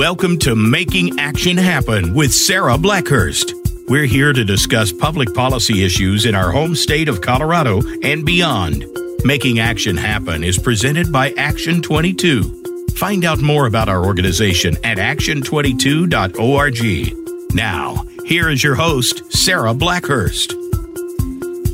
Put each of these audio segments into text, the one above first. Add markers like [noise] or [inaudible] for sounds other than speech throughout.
Welcome to Making Action Happen with Sarah Blackhurst. We're here to discuss public policy issues in our home state of Colorado and beyond. Making Action Happen is presented by Action 22. Find out more about our organization at action22.org. Now, here is your host, Sarah Blackhurst.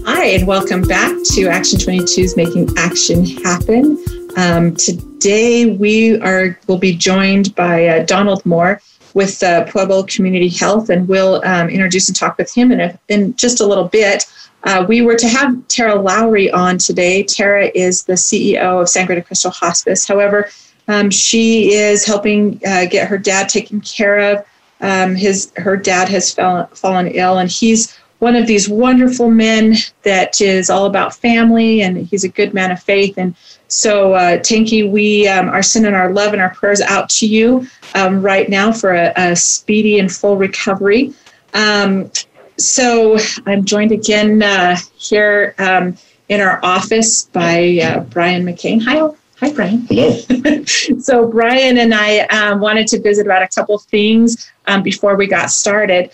Hi, and welcome back to Action 22's Making Action Happen. Um, today we are will be joined by uh, Donald Moore with uh, Pueblo Community Health, and we'll um, introduce and talk with him in, a, in just a little bit. Uh, we were to have Tara Lowry on today. Tara is the CEO of Sangre de Cristo Hospice. However, um, she is helping uh, get her dad taken care of. Um, his her dad has fell, fallen ill, and he's one of these wonderful men that is all about family, and he's a good man of faith. And so, uh, Tanky, we um, are sending our love and our prayers out to you um, right now for a, a, speedy and full recovery. Um, so, I'm joined again uh, here um, in our office by uh, Brian McCain. Hi, hi, Brian. Hello. [laughs] so, Brian and I um, wanted to visit about a couple things um, before we got started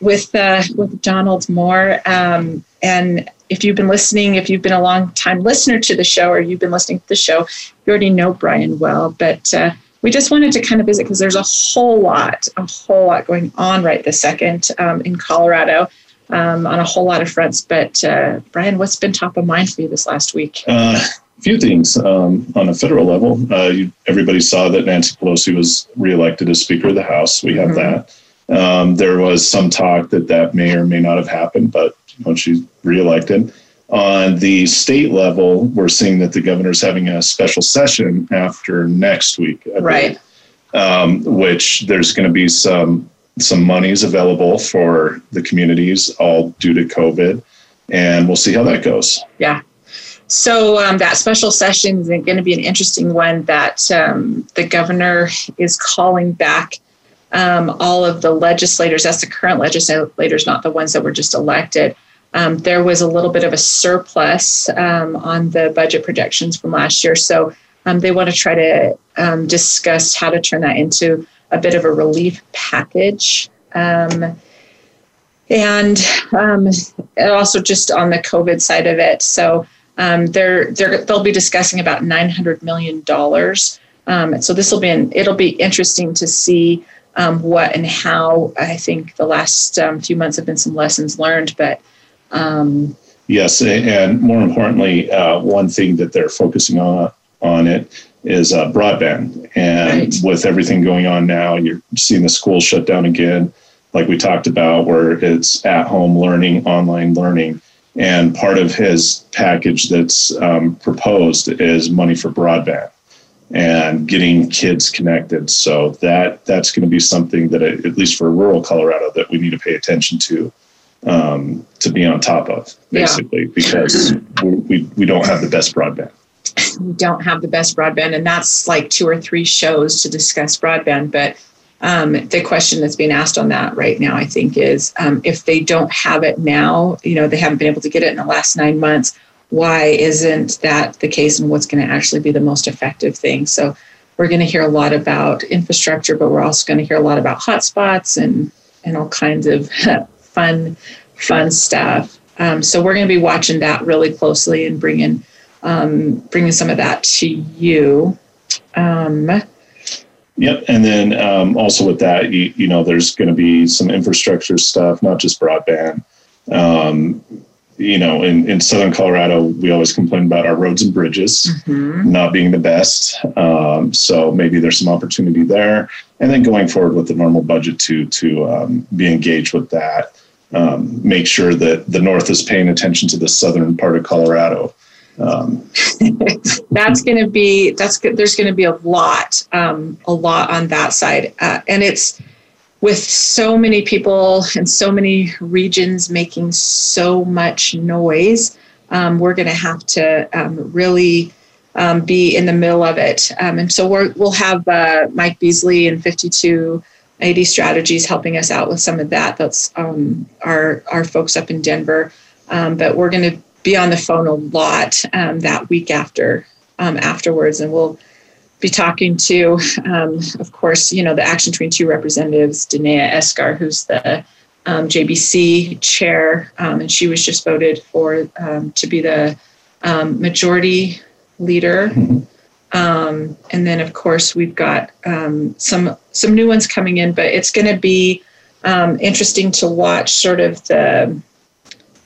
with uh, with Donald Moore and if you've been listening, if you've been a long time listener to the show or you've been listening to the show, you already know Brian well. But uh, we just wanted to kind of visit because there's a whole lot, a whole lot going on right this second um, in Colorado um, on a whole lot of fronts. But uh, Brian, what's been top of mind for you this last week? Uh, a few things um, on a federal level. Uh, you, everybody saw that Nancy Pelosi was reelected as Speaker of the House. We have mm-hmm. that. Um, there was some talk that that may or may not have happened, but when she's reelected. On the state level, we're seeing that the governor's having a special session after next week, right? Um, which there's going to be some some monies available for the communities, all due to COVID, and we'll see how that goes. Yeah. So um, that special session is going to be an interesting one. That um, the governor is calling back um, all of the legislators. That's the current legislators, not the ones that were just elected um, there was a little bit of a surplus um, on the budget projections from last year. So um, they want to try to um, discuss how to turn that into a bit of a relief package. Um, and also just on the COVID side of it. So they're, they're, they'll be discussing about $900 million. so this will be, an, it'll be interesting to see what and how I think the last few months have been some lessons learned, but um, yes, and more importantly, uh, one thing that they're focusing on on it is uh, broadband. And right. with everything going on now, you're seeing the schools shut down again, like we talked about, where it's at home learning, online learning. And part of his package that's um, proposed is money for broadband and getting kids connected. So that that's going to be something that, at least for rural Colorado, that we need to pay attention to um, to be on top of, basically, yeah. because we, we don't have the best broadband. We don't have the best broadband, and that's like two or three shows to discuss broadband. But um, the question that's being asked on that right now, I think, is um, if they don't have it now, you know, they haven't been able to get it in the last nine months. Why isn't that the case, and what's going to actually be the most effective thing? So we're going to hear a lot about infrastructure, but we're also going to hear a lot about hotspots and and all kinds of [laughs] fun, fun stuff. Um, so we're going to be watching that really closely and bringing um, bringing some of that to you. Um, yep, and then um, also with that, you, you know, there's going to be some infrastructure stuff, not just broadband. Um, you know, in, in Southern Colorado, we always complain about our roads and bridges mm-hmm. not being the best. Um, so maybe there's some opportunity there. And then going forward with the normal budget to to um, be engaged with that um, make sure that the North is paying attention to the southern part of Colorado. Um, [laughs] that's going to be that's there's going to be a lot um, a lot on that side, uh, and it's with so many people and so many regions making so much noise. Um, we're going to have to um, really um, be in the middle of it, and so we will have uh, Mike Beasley and 5280 Strategies helping us out with some of that. That's um, our our folks up in Denver, um, but we're going to be on the phone a lot um, that week after um, afterwards, and we'll be talking to, um, of course, you know, the Action 22 representatives, Daneya Esgar, who's the um, JBC chair, um, and she was just voted for um, to be the um, majority leader. Um, and then, of course, we've got some some new ones coming in, but it's going to be interesting to watch sort of the,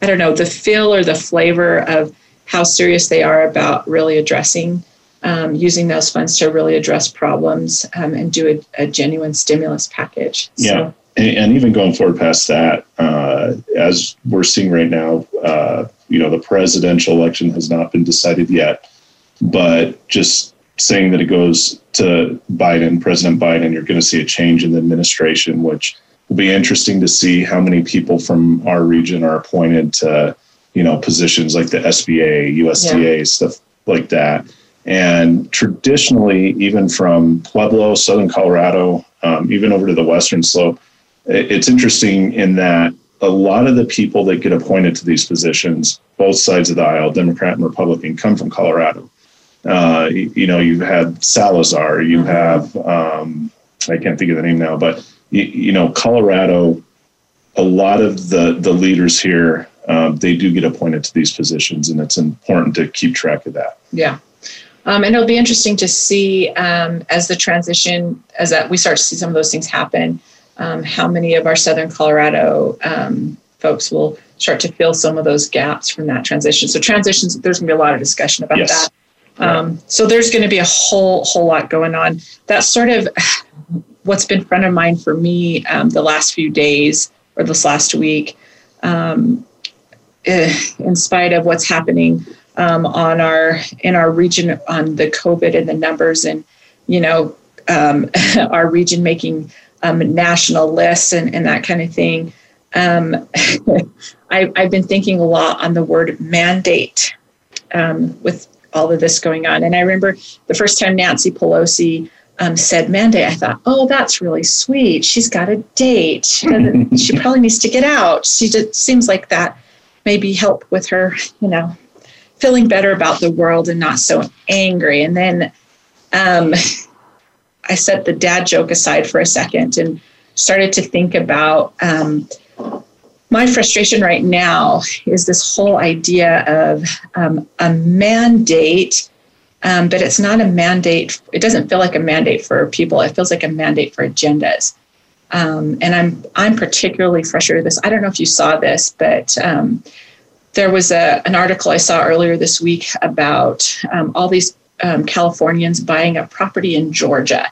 I don't know, the feel or the flavor of how serious they are about really addressing um, using those funds to really address problems um, and do a, a, genuine stimulus package. Yeah. So, and, and, even going forward past that, uh, as we're seeing right now, uh, you know, the presidential election has not been decided yet, but just saying that it goes to Biden, President Biden, you're going to see a change in the administration, which will be interesting to see how many people from our region are appointed to, you know, positions like the SBA, USDA, yeah. stuff like that. And traditionally, even from Pueblo, southern Colorado, um, even over to the western slope, it's interesting in that a lot of the people that get appointed to these positions, both sides of the aisle, Democrat and Republican, come from Colorado. Uh, you, you, know, you've had Salazar, you mm-hmm. have, um, I can't think of the name now, but you, you know, Colorado, a lot of the, the leaders here, um, they do get appointed to these positions, and it's important to keep track of that. Yeah. Um, and it'll be interesting to see um, as the transition, as that we start to see some of those things happen, um, how many of our Southern Colorado um, folks will start to fill some of those gaps from that transition. So transitions, there's going to be a lot of discussion about yes. that. Um, so there's going to be a whole whole lot going on. That's sort of [sighs] what's been front of mind for me um, the last few days or this last week. Eh, in spite of what's happening um, on our in our region on the COVID and the numbers, and you know um, [laughs] our region making um, national lists and, and that kind of thing. Um, [laughs] I, have been thinking a lot on the word mandate um, with all of this going on, and I remember the first time Nancy Pelosi. Um, said mandate. I thought, oh, that's really sweet. She's got a date. She, [laughs] she probably needs to get out. She just seems like that maybe help with her, you know, feeling better about the world and not so angry. And then um, I set the dad joke aside for a second and started to think about um, my frustration right now is this whole idea of um, a mandate. Um, but it's not a mandate. It doesn't feel like a mandate for people. It feels like a mandate for agendas. Um, and I'm I'm particularly frustrated with this. I don't know if you saw this, but um, there was a, an article I saw earlier this week about um, all these um, Californians buying a property in Georgia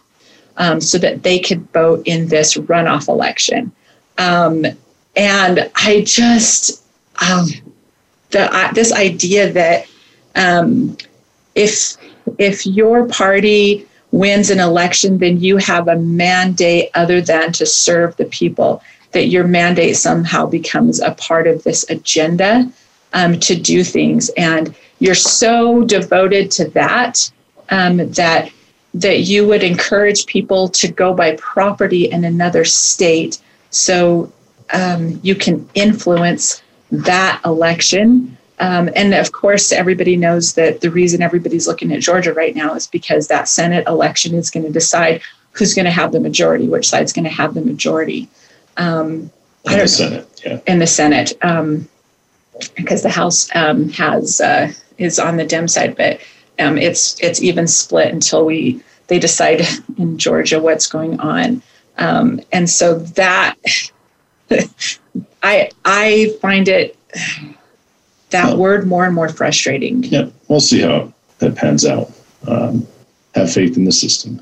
um, so that they could vote in this runoff election. Um, and I just, um, the, uh, this idea that um, if, if your party wins an election, then you have a mandate other than to serve the people, that your mandate somehow becomes a part of this agenda um, to do things. And you're so devoted to that um, that that you would encourage people to go buy property in another state so um, you can influence that election. Um, and of course, everybody knows that the reason everybody's looking at Georgia right now is because that Senate election is going to decide who's going to have the majority, which side's going to have the majority. Um, in the Senate, yeah. In the Senate. Um, because the House um, has uh, is on the Dem side, but um, it's it's even split until we they decide in Georgia what's going on, um, and so that [laughs] I I find it that word more and more frustrating. Yeah, we'll see how that pans out. Um, have faith in the system.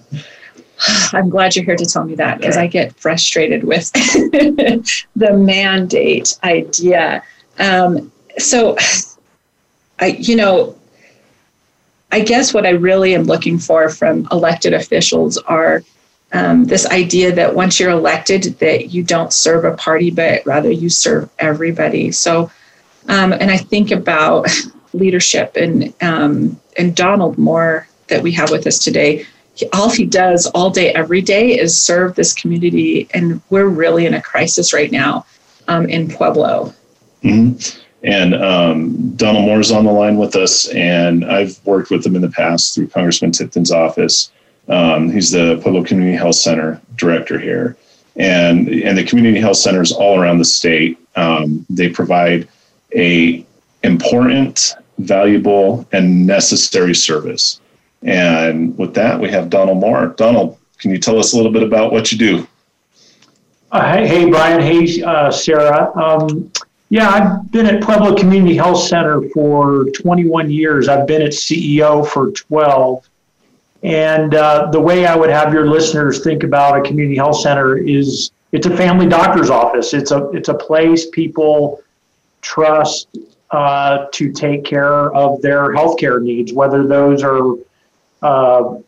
[sighs] I'm glad you're here to tell me that because. I get frustrated with [laughs] the mandate idea. Um, so, [sighs] I, you know, I guess what I really am looking for from elected officials are um, this idea that once you're elected, that you don't serve a party, but rather you serve everybody. So, um, and I think about [laughs] leadership and um, and Donald Moore that we have with us today. All he does all day, every day, is serve this community, and we're really in a crisis right now um, in Pueblo. Mm-hmm. And um, Donald Moore is on the line with us, and I've worked with him in the past through Congressman Tipton's office. Um, he's the Pueblo Community Health Center director here, and and the community health centers all around the state. Um, they provide a important, valuable, and necessary service. And with that, we have Donald Moore. Donald, can you tell us a little bit about what you do? Uh, hey, hey, Brian. Hey, uh, Sarah. Um, yeah, I've been at Pueblo Community Health Center for 21 years. I've been its CEO for 12. And uh, the way I would have your listeners think about a community health center is it's a family doctor's office. It's a it's a place people trust uh, to take care of their healthcare needs, whether those are uh,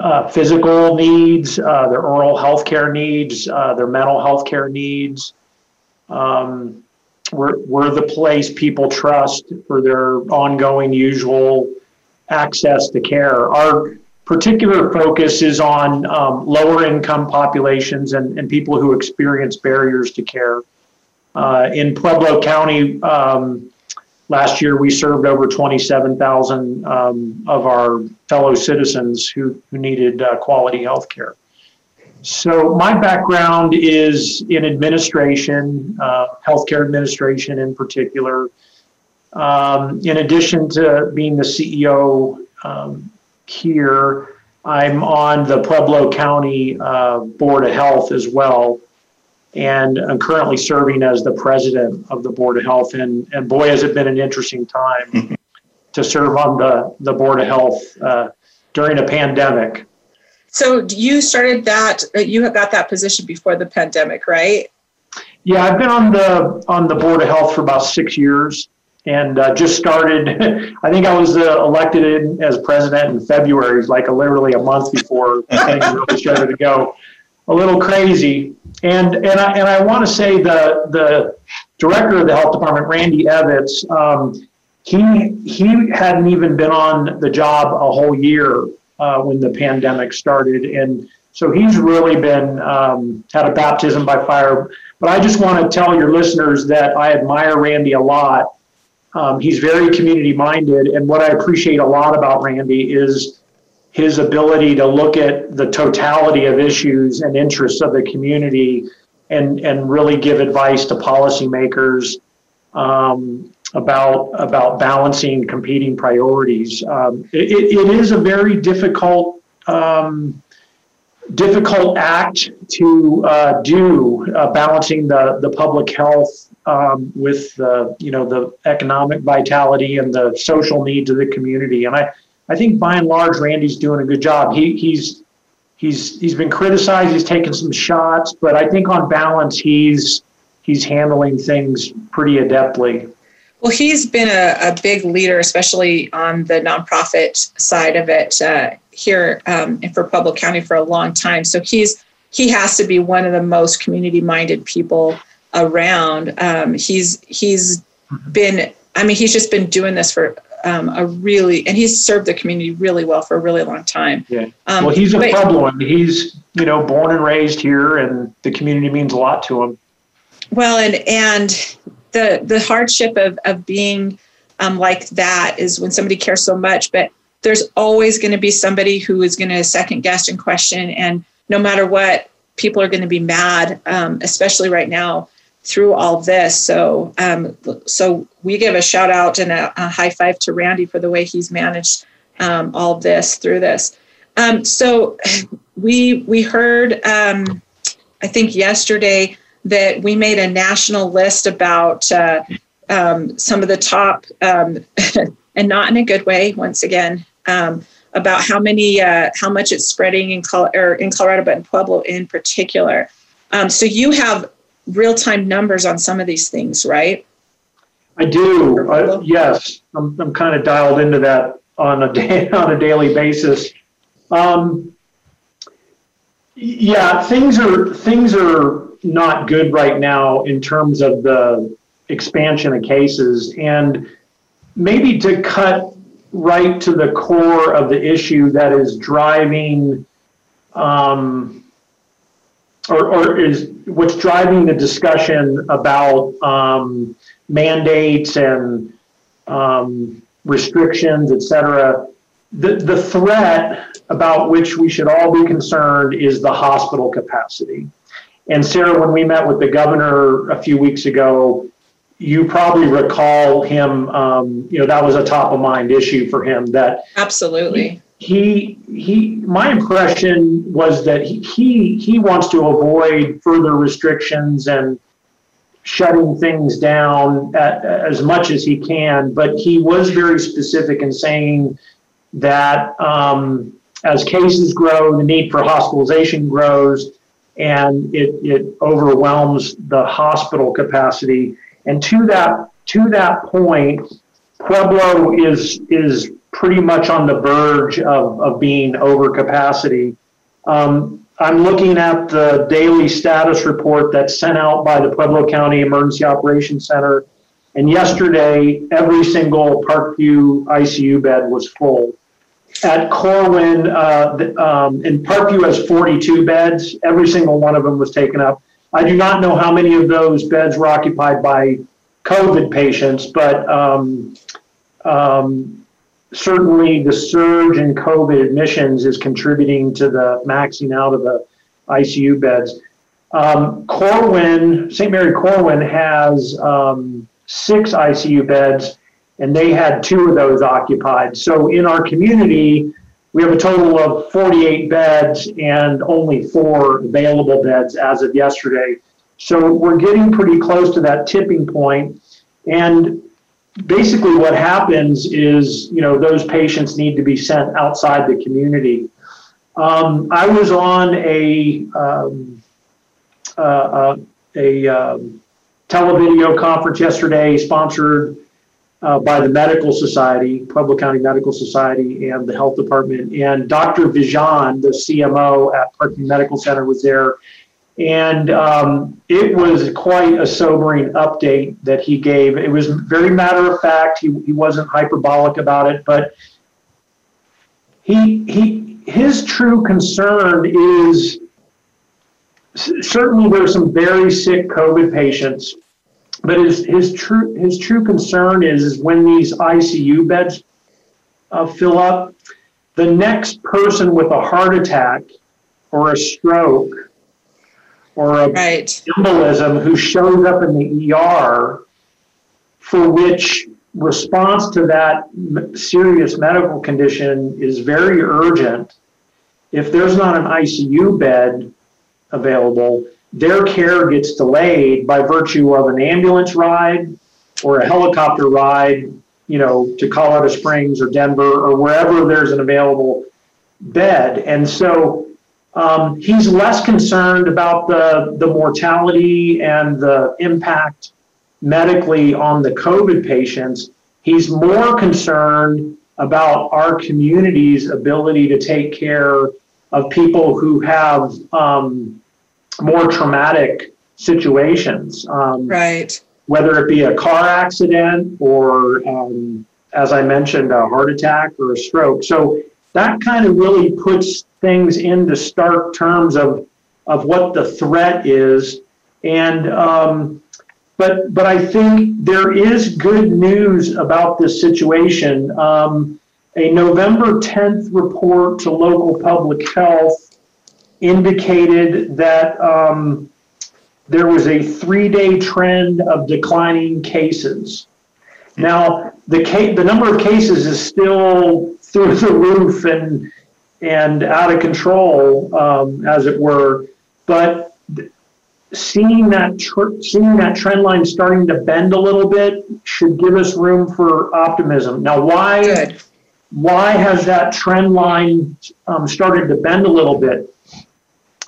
uh, physical needs, uh, their oral health care needs, uh, their mental health care needs. Um, we're, we're the place people trust for their ongoing, usual access to care. Our particular focus is on um, lower income populations and, and people who experience barriers to care. Uh, in Pueblo County, um, last year we served over 27,000 um, of our fellow citizens who, who needed uh, quality health care. So, my background is in administration, uh, healthcare administration in particular. Um, in addition to being the CEO um, here, I'm on the Pueblo County uh, Board of Health as well and I'm currently serving as the president of the Board of Health. And, and boy, has it been an interesting time [laughs] to serve on the, the Board of Health uh, during a pandemic. So you started that, uh, you have got that position before the pandemic, right? Yeah, I've been on the on the Board of Health for about six years, and uh, just started. [laughs] I think I was uh, elected in, as president in February, like a, literally a month before [laughs] things really started to go a little crazy. And and I, and I want to say the the director of the health department, Randy Evetts, um, he he hadn't even been on the job a whole year uh, when the pandemic started, and so he's really been um, had a baptism by fire. But I just want to tell your listeners that I admire Randy a lot. Um, he's very community minded, and what I appreciate a lot about Randy is his ability to look at the totality of issues and interests of the community and, and really give advice to policymakers um, about, about balancing competing priorities. Um, it, it is a very difficult, um, difficult act to uh, do, uh, balancing the, the public health um, with the, you know, the economic vitality and the social needs of the community. And I, I think by and large, Randy's doing a good job. He, he's he's he's been criticized. He's taken some shots, but I think on balance, he's he's handling things pretty adeptly. Well, he's been a, a big leader, especially on the nonprofit side of it uh, here um, for Pueblo County for a long time. So he's he has to be one of the most community-minded people around. Um, he's he's been I mean, he's just been doing this for um, a really, and he's served the community really well for a really long time. Yeah. Um, well, he's a but, Puebloan. He's, you know, born and raised here, and the community means a lot to him. Well, and and the the hardship of of being um, like that is when somebody cares so much, but there's always going to be somebody who is going to second guess and question, and no matter what, people are going to be mad, um, especially right now through all this. So, um, so we give a shout out and a, a, high five to Randy for the way he's managed um, all this through this. Um, so, [sighs] we we heard um, I think yesterday that we made a national list about uh, um, some of the top um, [laughs] and not in a good way. Once again. about how many, uh, how much it's spreading in, Col- in Colorado, but in Pueblo in particular. so you have real time numbers on some of these things, right? I do. Uh, yes, I'm, I'm kind of dialed into that on a [laughs] day on a daily basis. Um, yeah, things are things are not good right now in terms of the expansion of cases, and maybe to cut right to the core of the issue that is driving um, or, or is what's driving the discussion about um, mandates and um, restrictions, et cetera, the, the threat about which we should all be concerned is the hospital capacity. And Sarah, when we met with the governor a few weeks ago, you probably recall him. Um, you know that was a top of mind issue for him. That absolutely. He, he he. My impression was that he he he wants to avoid further restrictions and shutting things down at, as much as he can. But he was very specific in saying that um, as cases grow, the need for hospitalization grows, and it, it overwhelms the hospital capacity. And to that to that point, Pueblo is is pretty much on the verge of, of being over capacity. Um, I'm looking at the daily status report that's sent out by the Pueblo County Emergency Operations Center. And yesterday, every single Parkview ICU bed was full. At Corwin, uh, um, in Parkview has 42 beds. Every single one of them was taken up. I do not know how many of those beds were occupied by COVID patients, but um, um, certainly the surge in COVID admissions is contributing to the maxing out of the ICU beds. Um, Corwin, St. Mary Corwin has um, six ICU beds, and they had two of those occupied. So in our community, we have a total of 48 beds and only four available beds as of yesterday. So we're getting pretty close to that tipping point. And basically what happens is, you know, those patients need to be sent outside the community. Um, I was on a um, uh, uh, a um, televideo conference yesterday, sponsored uh, by the Medical Society, Pueblo County Medical Society, and the Health Department. And Dr. Vijan, the CMO at Parkview Medical Center, was there. And um, it was quite a sobering update that he gave. It was very matter of fact. He, he wasn't hyperbolic about it, but he, he, his true concern is certainly there are some very sick COVID patients, but his, his true his true concern is, is when these ICU beds uh, fill up, the next person with a heart attack or a stroke or a right. embolism who shows up in the ER for which response to that serious medical condition is very urgent. If there's not an ICU bed available, their care gets delayed by virtue of an ambulance ride or a helicopter ride, you know, to Colorado Springs or Denver or wherever there's an available bed. And so um, he's less concerned about the, the mortality and the impact medically on the COVID patients. He's more concerned about our community's ability to take care of people who have um, more traumatic situations. Um, right. Whether it be a car accident or, um, as I mentioned, a heart attack or a stroke. So that kind of really puts things into stark terms of of what the threat is. And um, but but I think there is good news about this situation. Um, a November 10th report to local public health indicated that um, there was a three-day trend of declining cases. Now, the, the number of cases is still through the roof and and out of control, um, as it were. But seeing that tr- seeing that trend line starting to bend a little bit should give us room for optimism. Now, why Good. why has that trend line um, started to bend a little bit?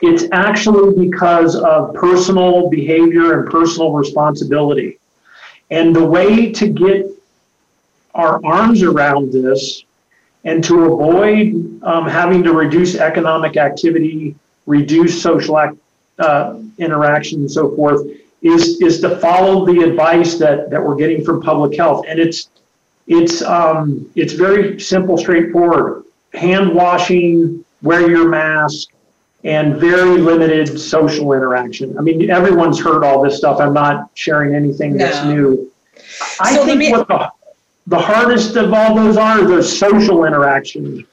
It's actually because of personal behavior and personal responsibility. And the way to get our arms around this and to avoid um, having to reduce economic activity, reduce social uh, interaction, and so forth, is is to follow the advice that that we're getting from public health, and it's it's um, it's very simple, straightforward. Hand washing, wear your mask, and very limited social interaction. I mean, everyone's heard all this stuff. I'm not sharing anything no. that's new. I so think me- what the the hardest of all those are the social interactions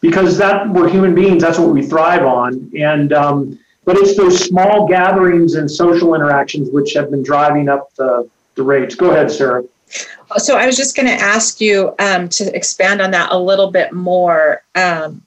because that we're human beings. That's what we thrive on. And um, but it's those small gatherings and social interactions which have been driving up the the rates. Go ahead, Sarah. So I was just going to ask you um, to expand on that a little bit more. Um,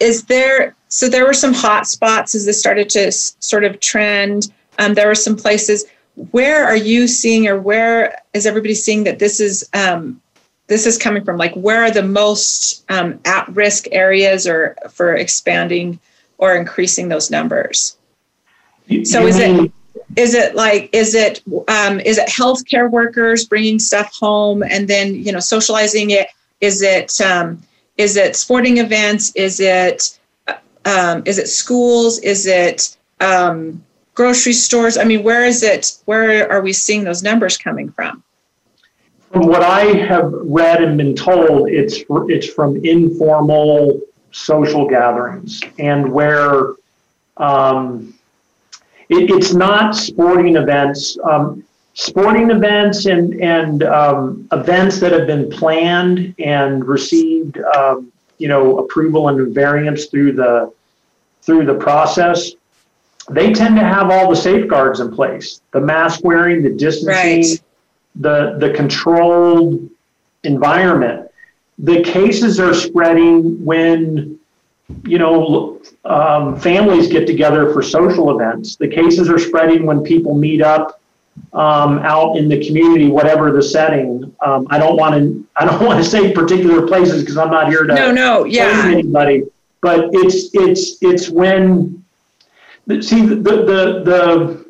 is there so there were some hot spots as this started to s- sort of trend. Um, there were some places. Where are you seeing, or where is everybody seeing that this is um, this is coming from? Like, where are the most um, at risk areas, or for expanding or increasing those numbers? So You is it mean- is it like is it um, is it healthcare workers bringing stuff home and then you know socializing it? Is it um, is it sporting events? Is it um, is it schools? Is it um, grocery stores? I mean, where is it? Where are we seeing those numbers coming from? From what I have read and been told, it's it's from informal social gatherings and where um, it, it's not sporting events. Um, sporting events and and um, events that have been planned and received, um, you know, approval and variance through the through the process. They tend to have all the safeguards in place: the mask wearing, the distancing Right. the the controlled environment. The cases are spreading when you know um, families get together for social events. The cases are spreading when people meet up um, out in the community, whatever the setting. Um, I don't want to [laughs] I don't want to say particular places because I'm not here to No, no, yeah, anybody. But it's it's it's when see the the the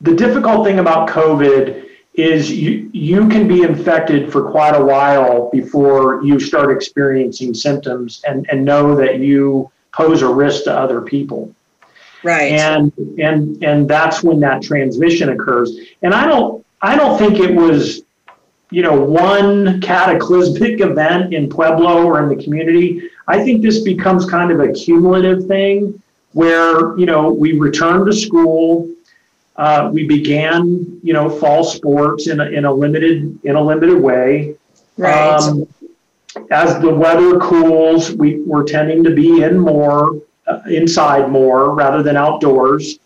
the difficult thing about COVID is you you can be infected for quite a while before you start experiencing symptoms and and know that you pose a risk to other people right. and and and that's when that transmission occurs and i don't i don't think it was you know one cataclysmic [laughs] event in pueblo or in the community i think this becomes kind of a cumulative thing where you know we return to school uh, we began you know fall sports in a, in a limited in a limited way right. um, as the weather cools, we, we're tending to be in more, inside more rather than outdoors.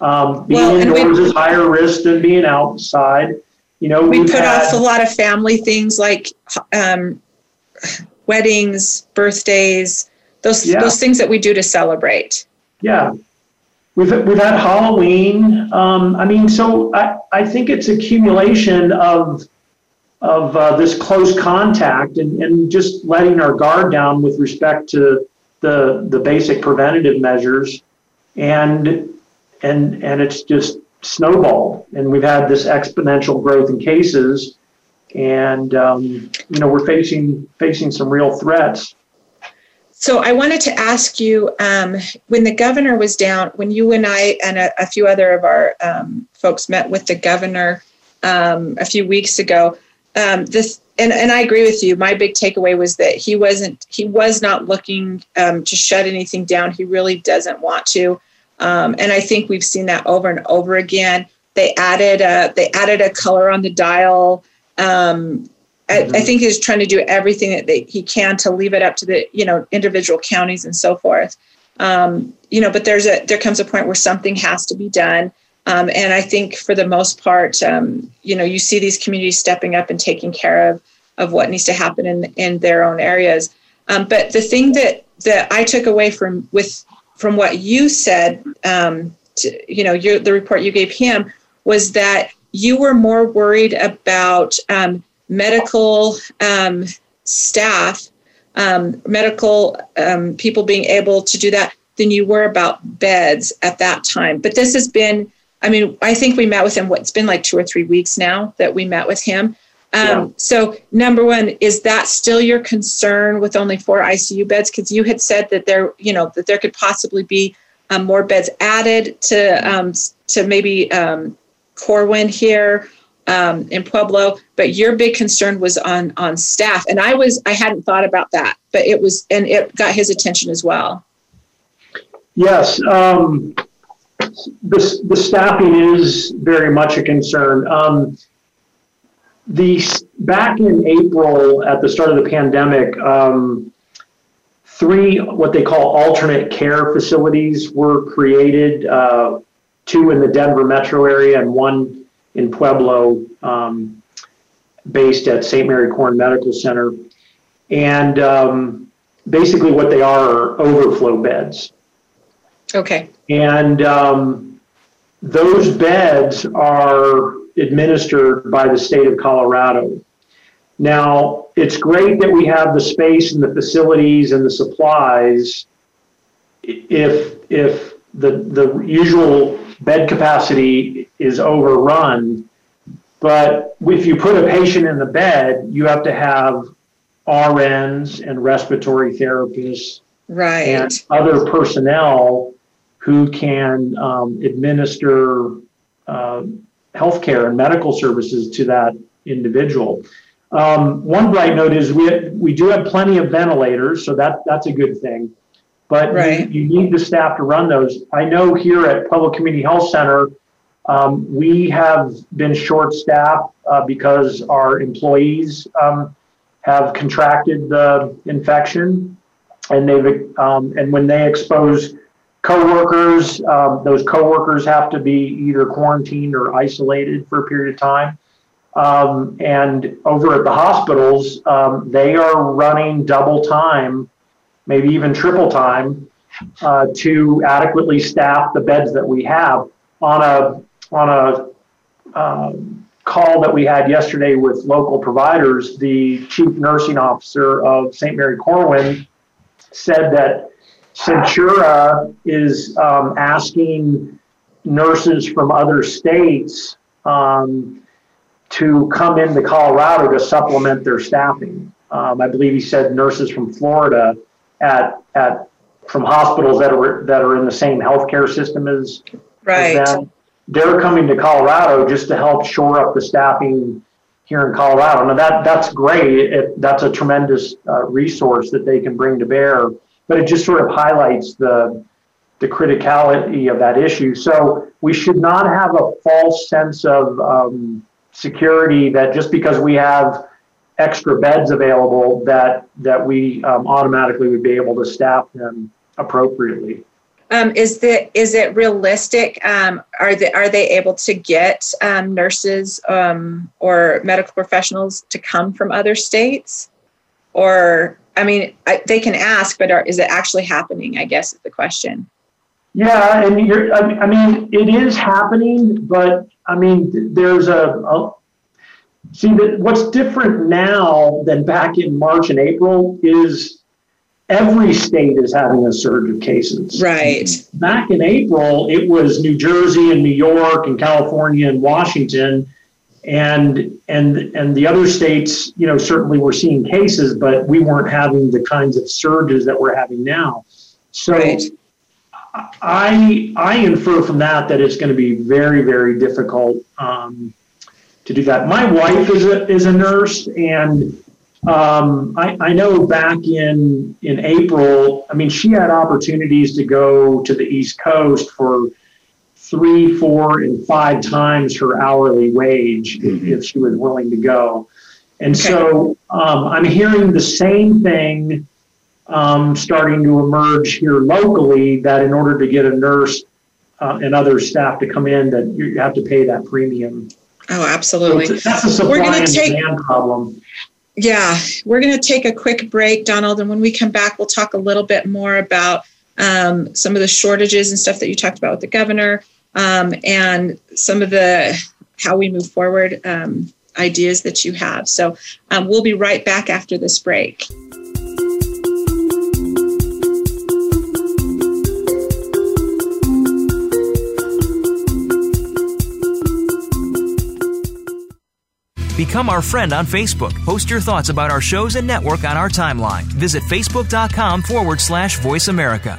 Um, being Well, and we- indoors is higher risk than being outside. You know, we we've put had, off a lot of family things like um, weddings, birthdays, those Yeah. those things that we do to celebrate. yeah, we've we've had Halloween. Um, I mean, so I, I think it's accumulation of of uh, this close contact and, and just letting our guard down with respect to the the basic preventative measures, and and and it's just snowballed, and we've had this exponential growth in cases, and um, you know we're facing facing some real threats. So I wanted to ask you um, when the governor was down, when you and I and a, a few other of our um, folks met with the governor um, a few weeks ago. Um, this and, and I agree with you. My big takeaway was that he wasn't he was not looking um, to shut anything down. He really doesn't want to, um, and I think we've seen that over and over again. They added a, they added a color on the dial. Um, I, I think he's trying to do everything that they, he can to leave it up to the you know individual counties and so forth. Um, you know, but there's a there comes a point where something has to be done. Um, and I think for the most part, um, you know, you see these communities stepping up and taking care of of what needs to happen in in their own areas. Um, but the thing that that I took away from with from what you said, um, to, you know, your, the report you gave him was that you were more worried about um, medical um, staff, medical people being able to do that than you were about beds at that time. But this has been, I mean, I think we met with him, what, it's been like two or three weeks now that we met with him. Um, Yeah. So, number one, is that still your concern with only four ICU beds? Because you had said that there, you know, that there could possibly be um, more beds added to um, to maybe um, Corwin here um, in Pueblo, but your big concern was on on staff, and I was I hadn't thought about that, but it was and it got his attention as well. Yes, um, the, the staffing is very much a concern. Um, the back in April at the start of the pandemic, um, three what they call alternate care facilities were created. Uh, two in the Denver metro area and one in Pueblo, um, based at St. Mary Corwin Medical Center. And um, basically, what they are are overflow beds. Okay. And um, those beds are administered by the state of Colorado. Now, it's great that we have the space and the facilities and the supplies. If if the the usual bed capacity is overrun, but if you put a patient in the bed, you have to have RNs and respiratory therapists right. and other personnel who can um, administer uh, healthcare and medical services to that individual. Um, one bright note is we we do have plenty of ventilators, so that that's a good thing. But right. you, you, need the staff to run those. I know here at Pueblo Community Health Center, um, we have been short staffed uh, because our employees um, have contracted the infection, and they've um, and when they expose coworkers, um, those coworkers have to be either quarantined or isolated for a period of time. Um, and over at the hospitals, um, they are running double time, maybe even triple time, uh, to adequately staff the beds that we have. On a on a um, call that we had yesterday with local providers, the chief nursing officer of St. Mary Corwin said that Centura is um, asking nurses from other states um, to come into Colorado to supplement their staffing. Um, I believe he said nurses from Florida at at from hospitals that are that are in the same healthcare system as, right. as them. They're coming to Colorado just to help shore up the staffing here in Colorado. Now that that's great. It, that's a tremendous uh, resource that they can bring to bear. But it just sort of highlights the the criticality of that issue. So we should not have a false sense of um, security that just because we have extra beds available that that we um, automatically would be able to staff them appropriately. Um, is the is it realistic? Um, are they are they able to get um, nurses um, or medical professionals to come from other states, or I mean, I, they can ask, but are, is it actually happening? I guess is the question. Yeah, and you're. I mean, it is happening, but I mean, there's a, a see that what's different now than back in March and April is every state is having a surge of cases. Right. Back in April, it was New Jersey and New York and California and Washington and and and the other states, you know, certainly were seeing cases, but we weren't having the kinds of surges that we're having now. So right. I I infer from that that it's going to be very very difficult um, to do that. My wife is a is a nurse, and um, I, I know back in in April, I mean, she had opportunities to go to the East Coast for three, four, and five times her hourly wage mm-hmm. if, if, she was willing to go. And okay. so um, I'm hearing the same thing um, starting to emerge here locally that in order to get a nurse uh, and other staff to come in, that you have to pay that premium. Oh, absolutely. So that's a supply and take, demand problem. Yeah, we're going to take a quick break, Donald, and when we come back, we'll talk a little bit more about um, some of the shortages and stuff that you talked about with the governor, um, and some of the how we move forward um, ideas that you have. So um, we'll be right back after this break. Become our friend on Facebook. Post your thoughts about our shows and network on our timeline. Visit facebook.com forward slash voice America.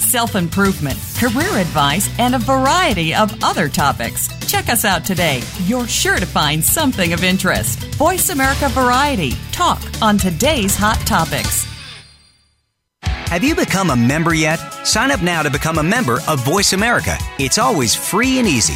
self improvement, career advice, and a variety of other topics. Check us out today. You're sure to find something of interest. Voice America Variety. Talk on today's hot topics. Have you become a member yet? Sign up now to become a member of Voice America. It's always free and easy.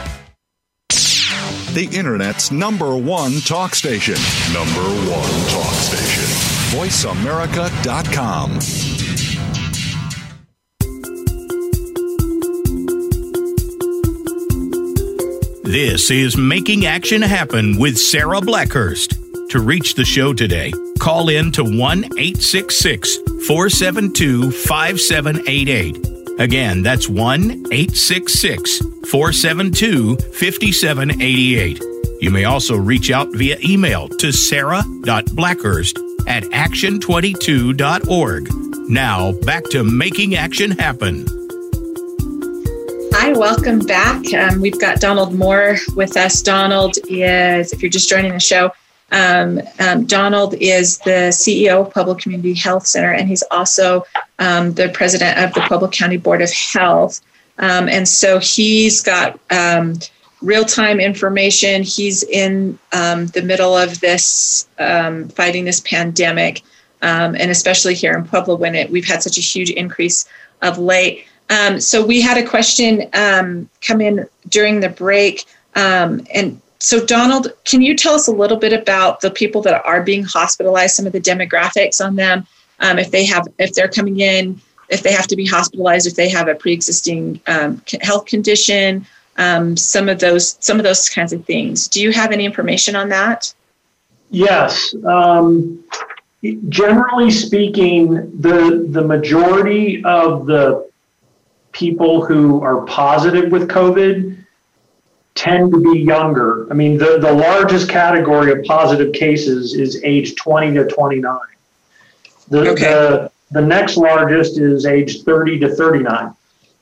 the Internet's number one talk station. Number one talk station. VoiceAmerica.com. This is Making Action Happen with Sarah Blackhurst. To reach the show today, call in to 1 866 472 5788. Again, that's 1 866 472 5788. You may also reach out via email to sarah.blackhurst at action22.org. Now, back to making action happen. Hi, welcome back. Um, we've got Donald Moore with us. Donald is, if you're just joining the show, um, um, Donald is the CEO of Pueblo Community Health Center, and he's also um, the president of the Pueblo County Board of Health. Um, and so he's got um, real time information. He's in um, the middle of this, fighting this pandemic, and especially here in Pueblo when it, we've had such a huge increase of late. so we had a question come in during the break, and so, Donald, can you tell us a little bit about the people that are being hospitalized, some of the demographics on them, um, if they have, if they're coming in, if they have to be hospitalized, if they have a pre-existing um, health condition, um, some of those, some of those kinds of things. Do you have any information on that? Yes. Um, generally speaking, the the majority of the people who are positive with COVID tend to be younger. I mean, the, the largest category of positive cases is age 20 to 29. The, okay. the, the next largest is age 30 to 39.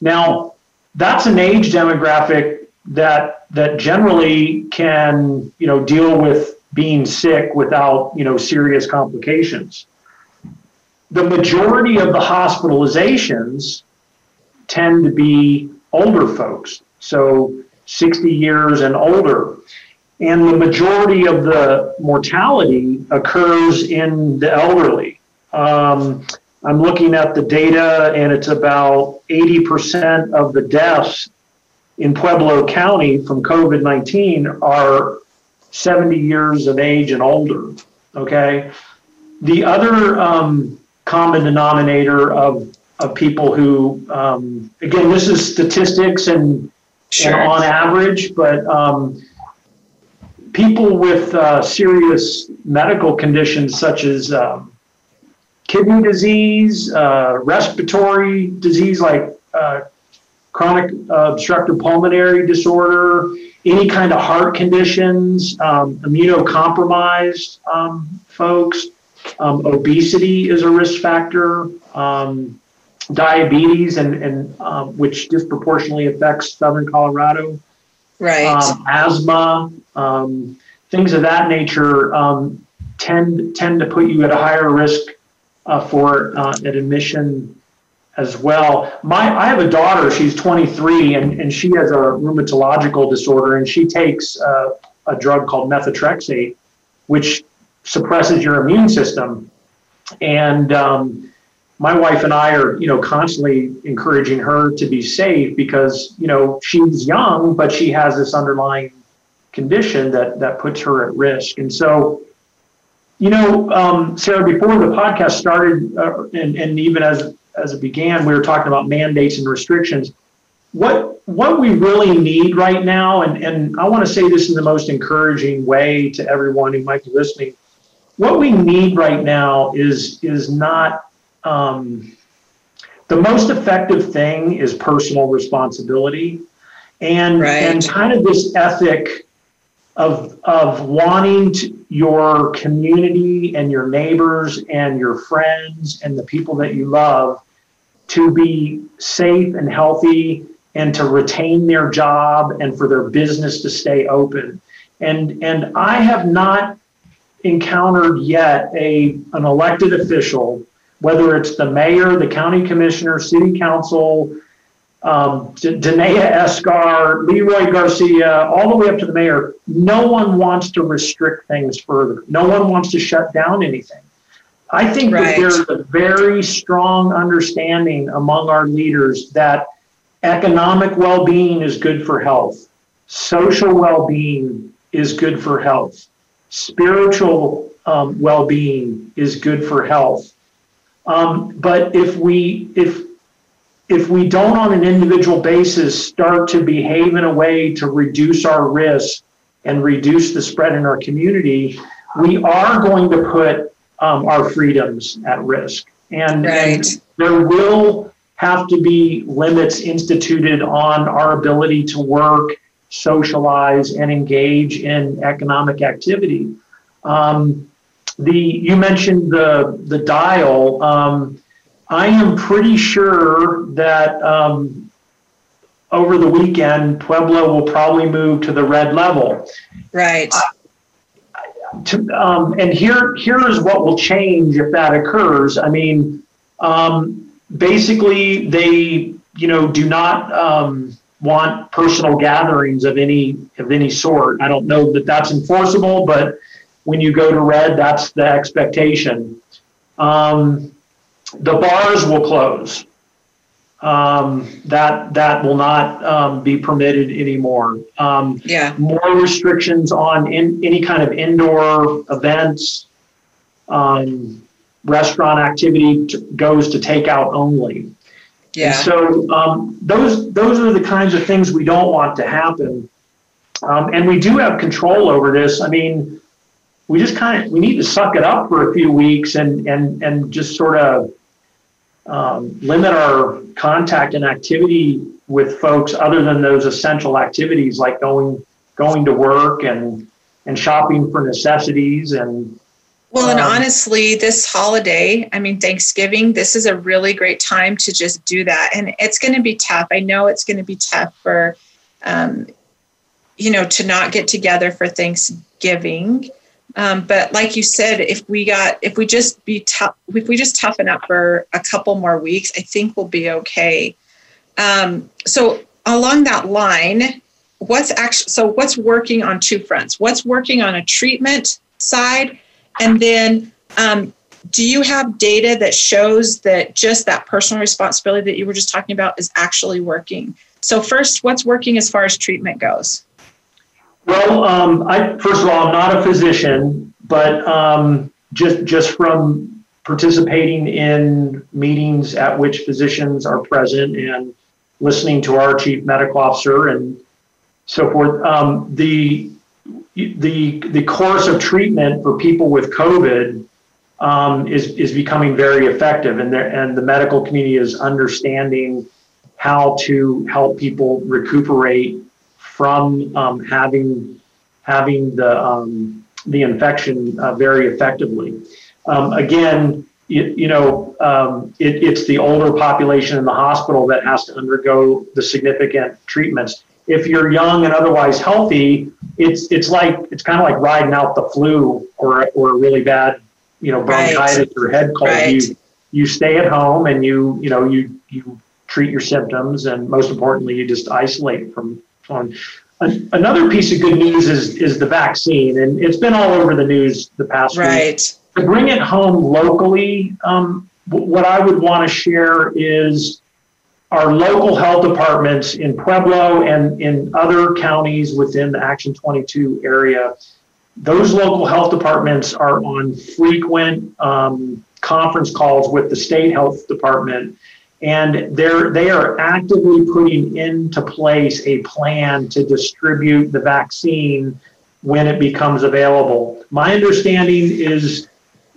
Now, that's an age demographic that that generally can, you know, deal with being sick without, you know, serious complications. The majority of the hospitalizations tend to be older folks. So 60 years and older. And the majority of the mortality occurs in the elderly. Um, I'm looking at the data, and it's about 80% of the deaths in Pueblo County from COVID 19 are 70 years of age and older. Okay. The other um, common denominator of, of people who, um, again, this is statistics and sure. on average, but um, people with uh, serious medical conditions such as um, kidney disease, uh, respiratory disease like uh, chronic uh, obstructive pulmonary disorder, any kind of heart conditions, um, immunocompromised um, folks, um, obesity is a risk factor. Um, diabetes and, and um, which disproportionately affects southern Colorado. Right. Um, asthma, um, things of that nature um, tend tend to put you at a higher risk uh, for uh, an admission as well. My I have a daughter. She's 23 and, and she has a rheumatological disorder and she takes uh, a drug called methotrexate, which suppresses your immune system. And um, my wife and I are, you know, constantly encouraging her to be safe because, you know, she's young, but she has this underlying condition that that puts her at risk. And so, you know, um, Sarah, before the podcast started, uh, and, and even as as it began, we were talking about mandates and restrictions. What what we really need right now, and, and I want to say this in the most encouraging way to everyone who might be listening. What we need right now is is not um, the most effective thing is personal responsibility and right. and kind of this ethic of of wanting to, your community and your neighbors and your friends and the people that you love to be safe and healthy and to retain their job and for their business to stay open. And and I have not encountered yet a an elected official whether it's the mayor, the county commissioner, city council, um, D- Daneya Esgar, Leroy Garcia, all the way up to the mayor, no one wants to restrict things further. No one wants to shut down anything. I think right. that there's a very strong understanding among our leaders that economic well being is good for health, social well being is good for health, spiritual um, well being is good for health. Um, but if we if if we don't on an individual basis start to behave in a way to reduce our risk and reduce the spread in our community, we are going to put um, our freedoms at risk. And, right. and there will have to be limits instituted on our ability to work, socialize, and engage in economic activity. Um, the you mentioned the the dial. Um, I am pretty sure that um, over the weekend, Pueblo will probably move to the red level. Right. Uh, to, um, and here here is what will change if that occurs. I mean, um, basically, they you know do not um, want personal gatherings of any of any sort. I don't know that that's enforceable, but when you go to red, that's the expectation. Um, the bars will close. Um, that that will not um, be permitted anymore. Um, yeah. More restrictions on in, any kind of indoor events. Um, restaurant activity to, goes to takeout only. Yeah. And so um, those those are the kinds of things we don't want to happen. Um, and we do have control over this. I mean, we just kind of we need to suck it up for a few weeks and and and just sort of um, limit our contact and activity with folks other than those essential activities like going going to work and and shopping for necessities and well and um, honestly this holiday i mean thanksgiving this is a really great time to just do that. And it's going to be tough. I know it's going to be tough for um, you know to not get together for thanksgiving um, but like you said, if we got, if we just be tough, if we just toughen up for a couple more weeks, I think we'll be okay. Um, so along that line, what's actually, so what's working on two fronts? What's working on a treatment side? And then, um, do you have data that shows that just that personal responsibility that you were just talking about is actually working? So first, what's working as far as treatment goes? Well, um, I first of all, I'm not a physician, but um, just just from participating in meetings at which physicians are present and listening to our chief medical officer and so forth, um, the the the course of treatment for people with COVID um, is is becoming very effective, and there, and the medical community is understanding how to help people recuperate from um, having having the um, the infection uh, very effectively. Um, again, you, you know, um, it, it's the older population in the hospital that has to undergo the significant treatments. If you're young and otherwise healthy, it's it's like it's kind of like riding out the flu or or a really bad, you know, bronchitis right. or head cold. Right. You you stay at home and you you know you you treat your symptoms and most importantly you just isolate from on. Another piece of good news is is the vaccine, and it's been all over the news the past right. week. To bring it home locally, um, what I would want to share is our local health departments in Pueblo and in other counties within the Action 22 area, those local health departments are on frequent um, conference calls with the state health department and they're they are actively putting into place a plan to distribute the vaccine when it becomes available. My understanding is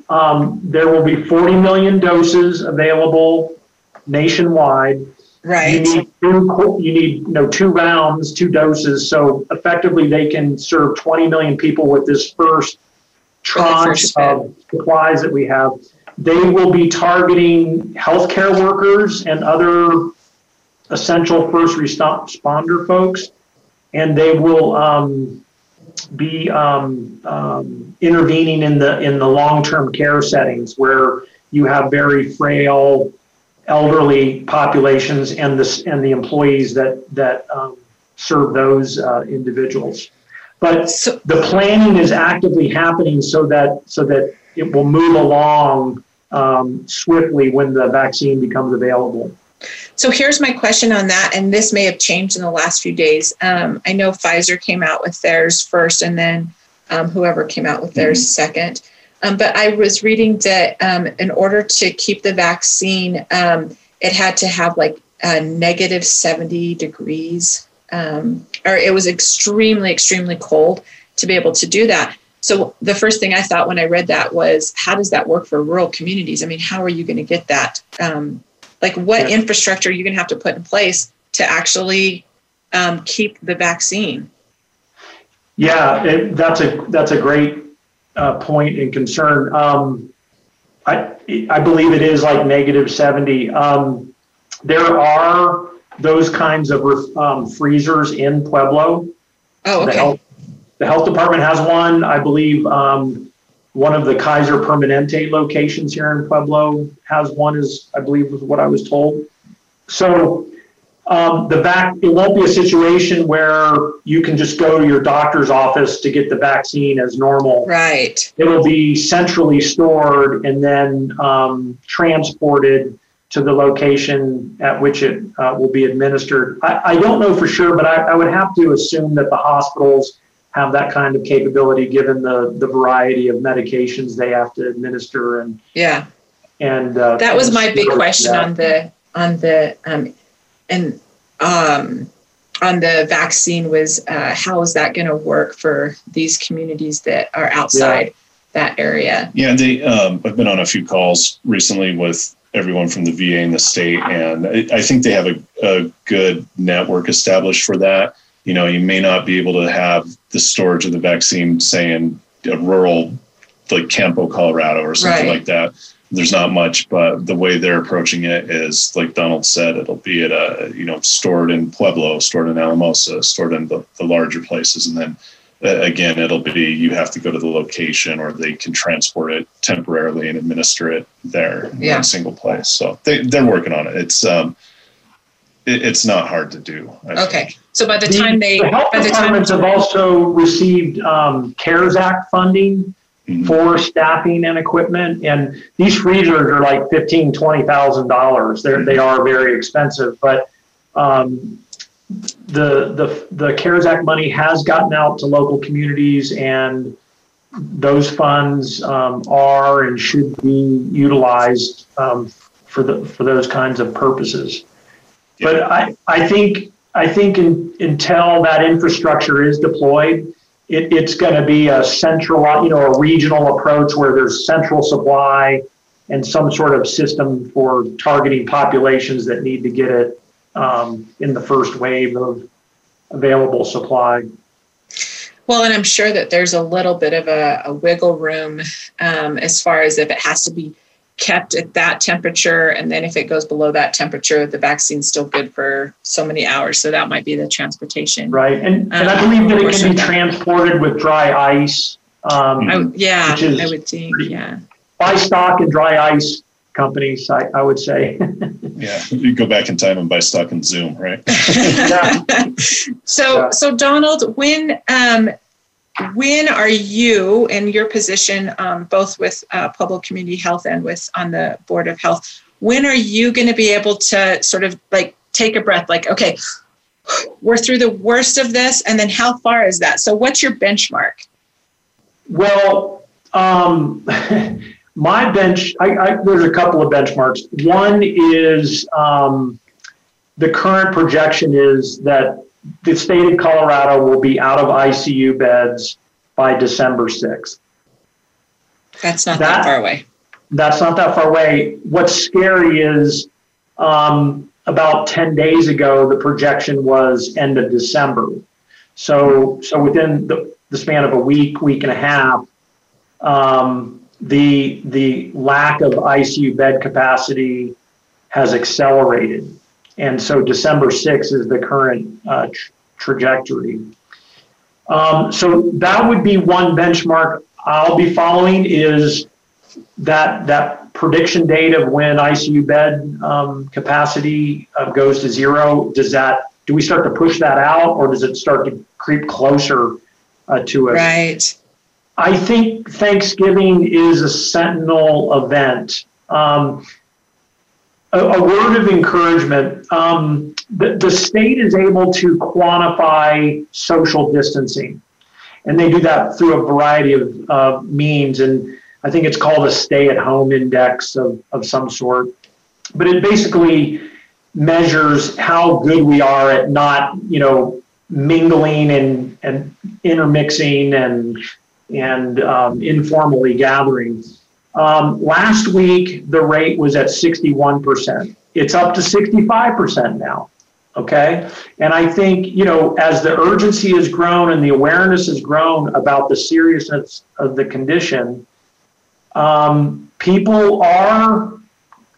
um, there will be 40 million doses available nationwide. Right. You need two, you need you know two rounds, two doses. So effectively, they can serve 20 million people with this first tranche of supplies that we have. They will be targeting healthcare workers and other essential first responder folks, and they will um, be um, um, intervening in the in the long-term care settings where you have very frail elderly populations and the and the employees that that um, serve those uh, individuals. But so, the planning is actively happening so that so that it will move along um, swiftly when the vaccine becomes available. So here's my question on that, and this may have changed in the last few days. Um, I know Pfizer came out with theirs first, and then um, whoever came out with theirs mm-hmm. second. Um, but I was reading that um, in order to keep the vaccine, um, it had to have like a negative 70 degrees, um, or it was extremely, extremely cold to be able to do that. So the first thing I thought when I read that was, how does that work for rural communities? I mean, how are you going to get that? Um, like, what yeah. infrastructure are you going to have to put in place to actually um, keep the vaccine? Yeah, it, that's a that's a great uh, point and concern. Um, I I believe it is like negative seventy. Um, there are those kinds of um, freezers in Pueblo. Oh, okay. The health department has one. I believe um, one of the Kaiser Permanente locations here in Pueblo has one, is I believe was what I was told. So um, the vac it won't be a situation where you can just go to your doctor's office to get the vaccine as normal. Right. It'll be centrally stored and then um, transported to the location at which it uh, will be administered. I, I, don't know for sure, but I, I would have to assume that the hospitals have that kind of capability given the the variety of medications they have to administer and yeah. and uh, that was my big question on the on the um and um on the vaccine was uh, how is that going to work for these communities that are outside yeah. that area? Yeah they um, i've been on a few calls recently with everyone from the va and the state and i, I think they have a, a good network established for that you know, you may not be able to have the storage of the vaccine, say in a rural, like Campo, Colorado, or something right. like that. There's not much, but the way they're approaching it is, like Donald said, it'll be at a, you know, stored in Pueblo, stored in Alamosa, stored in the, the larger places, and then uh, again, it'll be you have to go to the location, or they can transport it temporarily and administer it there in a single place. So they they're working on it. It's um, it, it's not hard to do. I okay. Think. So by the time they, the health by the departments time, have also received um, CARES Act funding mm-hmm. for staffing and equipment, and these freezers are like fifteen, twenty thousand dollars. They they are very expensive, but um, the the the CARES Act money has gotten out to local communities, and those funds um, are and should be utilized um, for the for those kinds of purposes. But I, I think I think in, until that infrastructure is deployed, it, it's going to be a central, you know, a regional approach where there's central supply and some sort of system for targeting populations that need to get it um, in the first wave of available supply. Well, and I'm sure that there's a little bit of a, a wiggle room um, as far as if it has to be kept at that temperature and then if it goes below that temperature the vaccine's still good for so many hours. So that might be the transportation. Right. And, and i um, believe that it can be transported with dry ice um, I, yeah i would think yeah. Buy stock in dry ice companies i, I would say. [laughs] Yeah you go back in time and buy stock in zoom right? [laughs] Yeah. [laughs] so yeah. so donald when um, when are you in your position, um, both with uh, Pueblo Community Health and with on the board of health? When are you going to be able to sort of like take a breath like, okay, we're through the worst of this. And then how far is that? So, what's your benchmark? Well, um, [laughs] my bench, I, I, there's a couple of benchmarks. One is um, the current projection is that the state of Colorado will be out of ICU beds by December 6th. That's not that, that far away. That's not that far away. What's scary is um, about 10 days ago, the projection was end of December. So, so within the, the span of a week, week and a half, um, the the lack of ICU bed capacity has accelerated, and so December 6th is the current uh, tr- trajectory. Um, so that would be one benchmark I'll be following is that that prediction date of when ICU bed um, capacity uh, goes to zero. Does that do we start to push that out, or does it start to creep closer uh, to it? Right. I think Thanksgiving is a sentinel event. Um, a, a, word of encouragement. Um, the, the state is able to quantify social distancing, and they do that through a variety of uh, means. And I think it's called a stay at home index of, of some sort. But it basically measures how good we are at not, you know, mingling and, and intermixing and and um, informally gathering. Um, last week, the rate was at 61%. It's up to 65% now. Okay. And I think, you know, as the urgency has grown and the awareness has grown about the seriousness of the condition, um, people are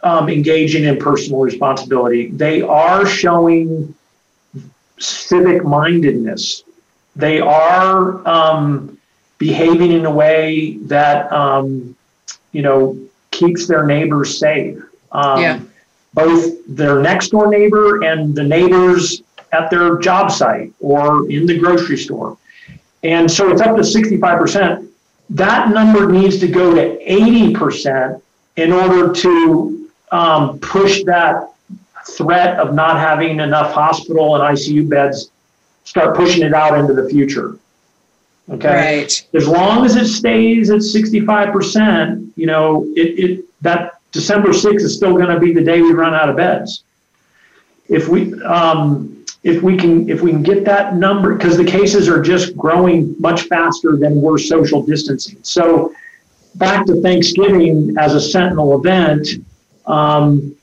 um, engaging in personal responsibility. They are showing civic mindedness. They are um, behaving in a way that um, you know keeps their neighbors safe. Um, yeah. Both their next door neighbor and the neighbors at their job site or in the grocery store. And so it's up to 65%. That number needs to go to 80% in order to um, push that threat of not having enough hospital and ICU beds, start pushing it out into the future. Okay. Right. As long as it stays at 65%, you know, it, it that December 6th is still going to be the day we run out of beds. If we um, if we can if we can get that number because the cases are just growing much faster than we're social distancing. So back to Thanksgiving as a sentinel event, um,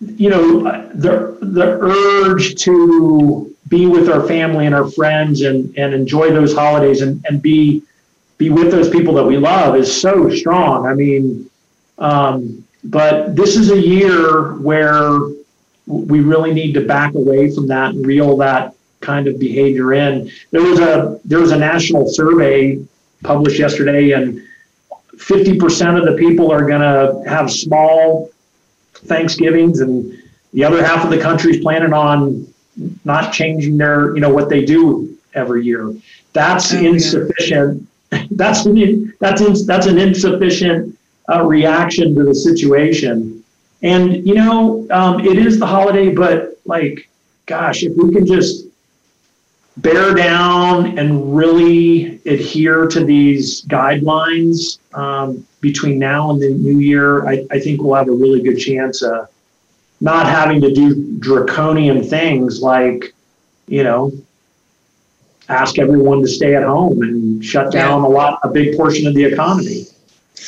you know, the the urge to be with our family and our friends and, and enjoy those holidays and, and be be with those people that we love is so strong. I mean, um, but this is a year where we really need to back away from that and reel that kind of behavior in. There was a there was a national survey published yesterday, and 50% of the people are going to have small Thanksgivings, and the other half of the country is planning on not changing their, you know, what they do every year. That's oh, insufficient. [laughs] That's an, that's in, that's an insufficient uh, reaction to the situation. And you know, um, it is the holiday, but like, gosh, if we can just bear down and really adhere to these guidelines um, between now and the new year, I, I, think we'll have a really good chance of not having to do draconian things like, you know, ask everyone to stay at home and shut down yeah. a lot, a big portion of the economy.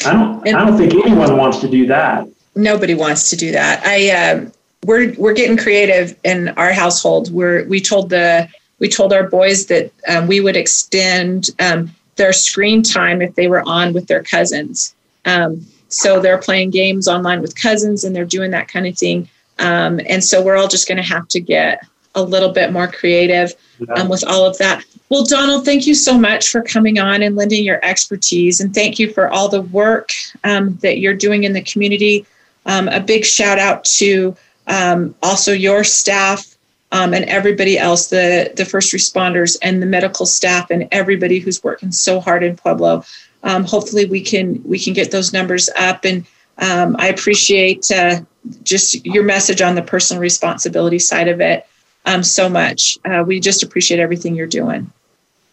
I don't, and I don't think anyone wants to do that. Nobody wants to do that. I, uh, we're we're getting creative in our household. We're we told the we told our boys that um, we would extend um, their screen time if they were on with their cousins. Um, so they're playing games online with cousins and they're doing that kind of thing. Um, and so we're all just going to have to get a little bit more creative um, with all of that. Well, Donald, thank you so much for coming on and lending your expertise. And thank you for all the work um, that you're doing in the community. Um, a big shout out to um, also your staff um, and everybody else, the, the first responders and the medical staff and everybody who's working so hard in Pueblo. Um, hopefully we can we can get those numbers up and Um, I appreciate uh, just your message on the personal responsibility side of it um, so much. Uh, we just appreciate everything you're doing.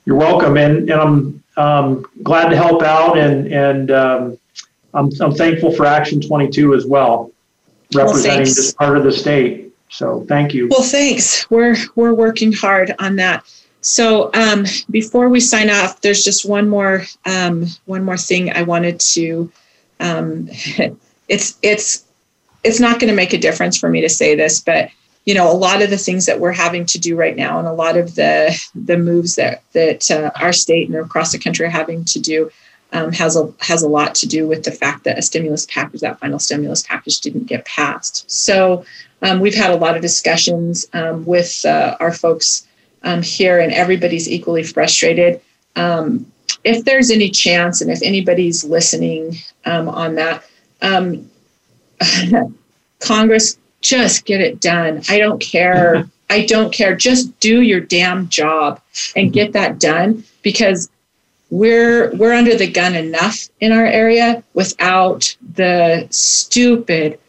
You're welcome, and, and I'm um, glad to help out, and and um, I'm I'm thankful for Action 22 as well, representing well, this part of the state. So thank you. Well, thanks. We're we're working hard on that. So um, before we sign off, there's just one more um, one more thing I wanted to. Um, it's it's it's not going to make a difference for me to say this, but you know, a lot of the things that we're having to do right now, and a lot of the the moves that that uh, our state and across the country are having to do, um, has a has a lot to do with the fact that a stimulus package, that final stimulus package, didn't get passed. So um, we've had a lot of discussions um, with uh, our folks um, here, and everybody's equally frustrated. Um, if there's any chance, and if anybody's listening um, on that, [laughs] Congress just get it done. I don't care. [laughs] I don't care. Just do your damn job and get that done because we're we're under the gun enough in our area without the stupid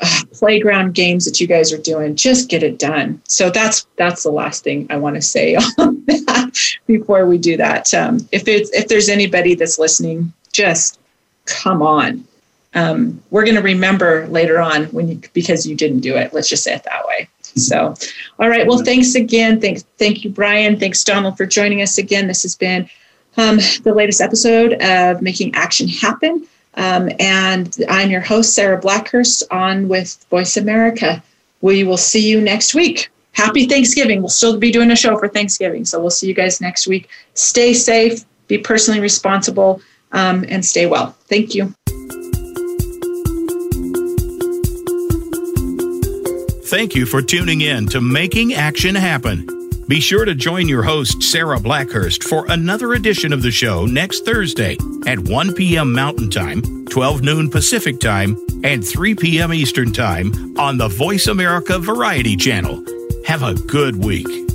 uh, playground games that you guys are doing. Just get it done. So that's that's the last thing I want to say [laughs] on that before we do that. Um, if it's if there's anybody that's listening, just come on um, we're going to remember later on when you because you didn't do it. Let's just say it that way. So, all right. Well, thanks again. Thanks, thank you, Brian. Thanks, Donald, for joining us again. This has been um, the latest episode of Making Action Happen. Um, and I'm your host, Sarah Blackhurst, on with Voice America. We will see you next week. Happy Thanksgiving. We'll still be doing a show for Thanksgiving. So we'll see you guys next week. Stay safe, be personally responsible, um, and stay well. Thank you. Thank you for tuning in to Making Action Happen. Be sure to join your host, Sarah Blackhurst, for another edition of the show next Thursday at 1 p.m. Mountain Time, 12 noon Pacific Time, and 3 p.m. Eastern Time on the Voice America Variety Channel. Have a good week.